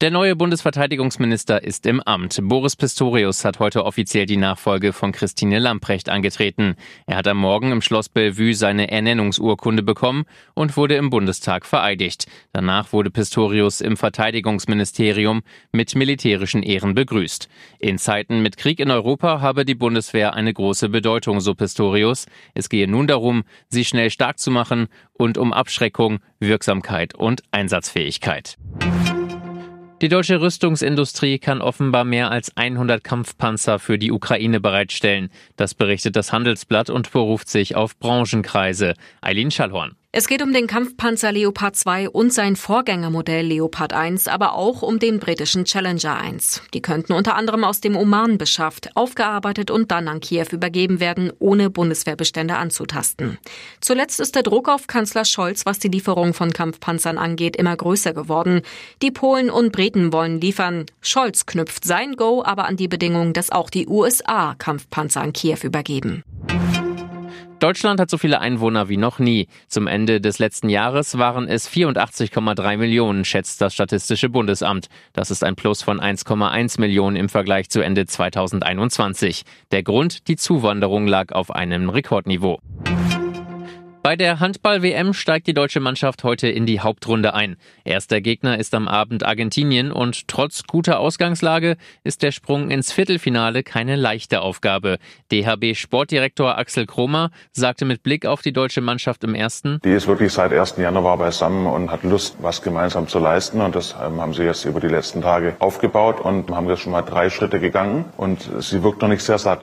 Der neue Bundesverteidigungsminister ist im Amt. Boris Pistorius hat heute offiziell die Nachfolge von Christine Lamprecht angetreten. Er hat am Morgen im Schloss Bellevue seine Ernennungsurkunde bekommen und wurde im Bundestag vereidigt. Danach wurde Pistorius im Verteidigungsministerium mit militärischen Ehren begrüßt. In Zeiten mit Krieg in Europa habe die Bundeswehr eine große Bedeutung, so Pistorius. Es gehe nun darum, sie schnell stark zu machen und um Abschreckung, Wirksamkeit und Einsatzfähigkeit. Die deutsche Rüstungsindustrie kann offenbar mehr als 100 Kampfpanzer für die Ukraine bereitstellen. Das berichtet das Handelsblatt und beruft sich auf Branchenkreise. Eileen Schallhorn. Es geht um den Kampfpanzer Leopard 2 und sein Vorgängermodell Leopard 1, aber auch um den britischen Challenger 1. Die könnten unter anderem aus dem Oman beschafft, aufgearbeitet und dann an Kiew übergeben werden, ohne Bundeswehrbestände anzutasten. Zuletzt ist der Druck auf Kanzler Scholz, was die Lieferung von Kampfpanzern angeht, immer größer geworden. Die Polen und Briten wollen liefern. Scholz knüpft sein Go aber an die Bedingung, dass auch die USA Kampfpanzer an Kiew übergeben. Deutschland hat so viele Einwohner wie noch nie. Zum Ende des letzten Jahres waren es 84,3 Millionen, schätzt das Statistische Bundesamt. Das ist ein Plus von 1,1 Millionen im Vergleich zu Ende 2021. Der Grund, die Zuwanderung lag auf einem Rekordniveau. Bei der Handball-WM steigt die deutsche Mannschaft heute in die Hauptrunde ein. Erster Gegner ist am Abend Argentinien und trotz guter Ausgangslage ist der Sprung ins Viertelfinale keine leichte Aufgabe. DHB-Sportdirektor Axel Kromer sagte mit Blick auf die deutsche Mannschaft im ersten. Die ist wirklich seit 1. Januar beisammen und hat Lust, was gemeinsam zu leisten. Und das ähm, haben sie jetzt über die letzten Tage aufgebaut und haben jetzt schon mal drei Schritte gegangen. Und sie wirkt noch nicht sehr satt.